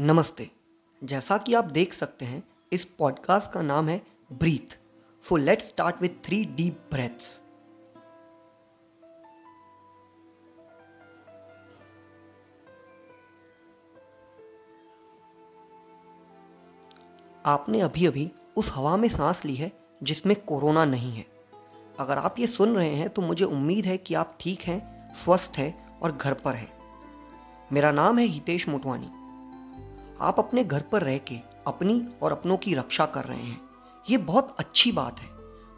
नमस्ते। जैसा कि आप देख सकते हैं, इस पॉडकास्ट का नाम है breath. So let's start with three deep breaths आपने अभी अभी उस हवा में सांस ली है जिसमें कोरोना नहीं है। अगर आप ये सुन रहे हैं तो मुझे उम्मीद है कि आप ठीक हैं, स्वस्थ हैं और घर पर हैं। मेरा नाम है हितेश मोटवानी। आप अपने घर पर रह के अपनी और अपनों की रक्षा कर रहे हैं। ये बहुत अच्छी बात है।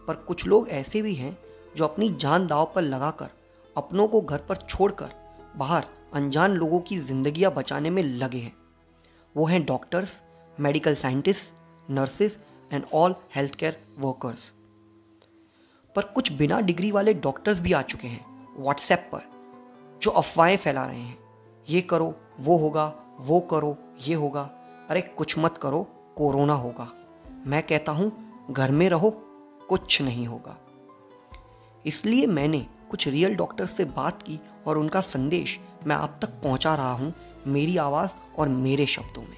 पर कुछ लोग ऐसे भी हैं जो अपनी जान दाव पर लगाकर, अपनों को घर पर छोड़कर, बाहर अनजान लोगों की जिंदगियाँ बचाने में लगे हैं। वो हैं doctors medical scientist nurses and all health care workers पर कुछ बिना डिग्री वाले डॉक्टर्स भी आ चुके हैं व्हाट्सएप पर, जो अफवाहें फैला रहे हैं। ये करो, वो होगा वो करो, ये होगा। अरे, कुछ मत करो, कोरोना होगा। मैं कहता हूँ, घर में रहो, कुछ नहीं होगा। इसलिए मैंने कुछ रियल डॉक्टर से बात की और उनका संदेश मैं आप तक पहुँचा रहा हूँ मेरी आवाज़ और मेरे शब्दों में।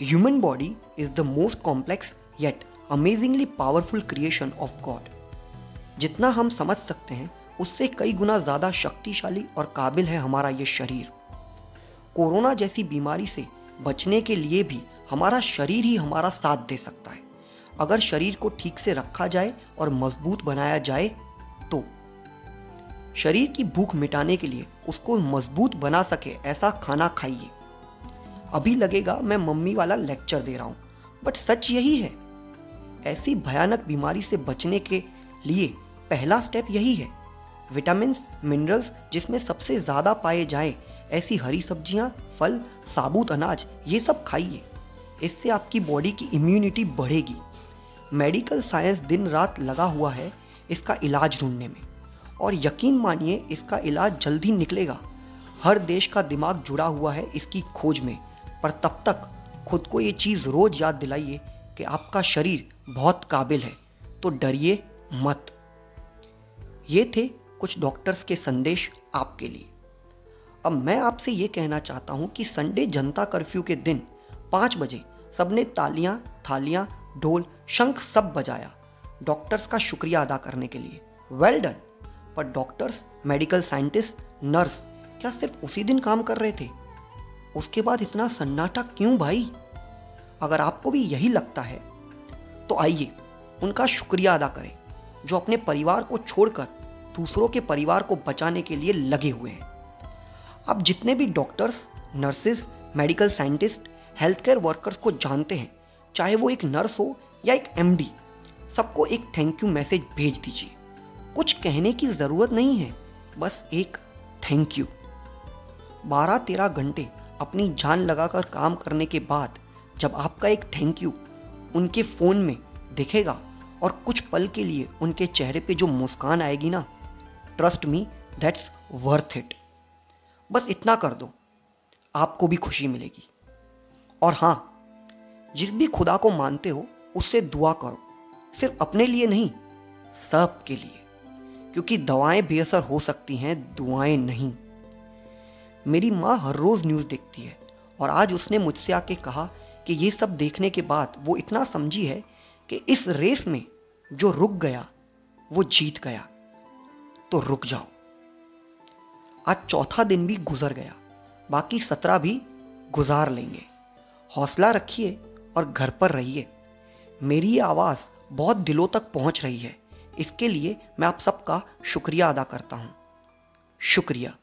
Human body is the most complex yet amazingly powerful creation of God जितना हम समझ सकते हैं, उससे कई गुना ज़्यादा शक्तिशाली और काबिल है हमारा ये शरीर। कोरोना जैसी बीमारी से बचने के लिए भी हमारा शरीर ही हमारा साथ दे सकता है। अगर शरीर को ठीक से रखा जाए और मज़बूत बनाया जाए तो शरीर की भूख मिटाने के लिए उसको मज़बूत बना सके, ऐसा खाना खाइए। अभी लगेगा मैं मम्मी वाला लेक्चर दे रहा हूँ, बट सच यही है, ऐसी भयानक बीमारी से बचने के लिए पहला स्टेप यही है। विटामिन मिनरल्स जिसमें सबसे ज़्यादा पाए जाएँ ऐसी हरी सब्ज़ियाँ, फल, साबुत अनाज, ये सब खाइए। इससे आपकी बॉडी की इम्यूनिटी बढ़ेगी। मेडिकल साइंस दिन रात लगा हुआ है इसका इलाज ढूँढने में। और यकीन मानिए, इसका इलाज जल्दी निकलेगा। हर देश का दिमाग जुड़ा हुआ है इसकी खोज में। पर तब तक खुद को ये चीज़ रोज याद दिलाइए कि आपका शरीर बहुत काबिल है। तो डरिए मत। ये थे कुछ डॉक्टर्स के संदेश आपके लिए। अब मैं आपसे ये कहना चाहता हूँ कि संडे जनता कर्फ्यू के दिन पाँच बजे सबने तालियाँ, थालियाँ, ढोल, शंख सब बजाया, डॉक्टर्स का शुक्रिया अदा करने के लिए। वेल डन पर डॉक्टर्स, मेडिकल साइंटिस्ट, नर्स, क्या सिर्फ़ उसी दिन काम कर रहे थे? उसके बाद इतना सन्नाटा क्यों भाई? अगर आपको भी यही लगता है तो आइए, उनका शुक्रिया अदा करें, जो अपने परिवार को छोड़कर दूसरों के परिवार को बचाने के लिए लगे हुए हैं। आप जितने भी doctors nurses medical scientist health care workers को जानते हैं, चाहे वो एक नर्स हो या एक एमडी सबको एक थैंक यू मैसेज भेज दीजिए। कुछ कहने की ज़रूरत नहीं है, बस एक थैंक यू बारह तेरह घंटे अपनी जान लगाकर काम करने के बाद जब आपका एक थैंक यू उनके फ़ोन में दिखेगा और कुछ पल के लिए उनके चेहरे पे जो मुस्कान आएगी ना trust me that's worth it बस इतना कर दो, आपको भी खुशी मिलेगी। और हाँ जिस भी खुदा को मानते हो, उससे दुआ करो, सिर्फ़ अपने लिए नहीं, सब के लिए। क्योंकि दवाएँ बेअसर हो सकती हैं, दुआएँ नहीं। मेरी माँ हर रोज़ न्यूज़ देखती है, और आज उसने मुझसे आके कहा कि ये सब देखने के बाद वो इतना समझी है कि इस रेस में जो रुक गया, वो जीत गया। तो रुक जाओ। आज चौथा दिन भी गुजर गया। बाकी सत्रह भी गुजार लेंगे। हौसला रखिए और घर पर रहिए। मेरी आवाज़ बहुत दिलों तक पहुँच रही है। इसके लिए मैं आप सबका शुक्रिया अदा करता हूँ। शुक्रिया।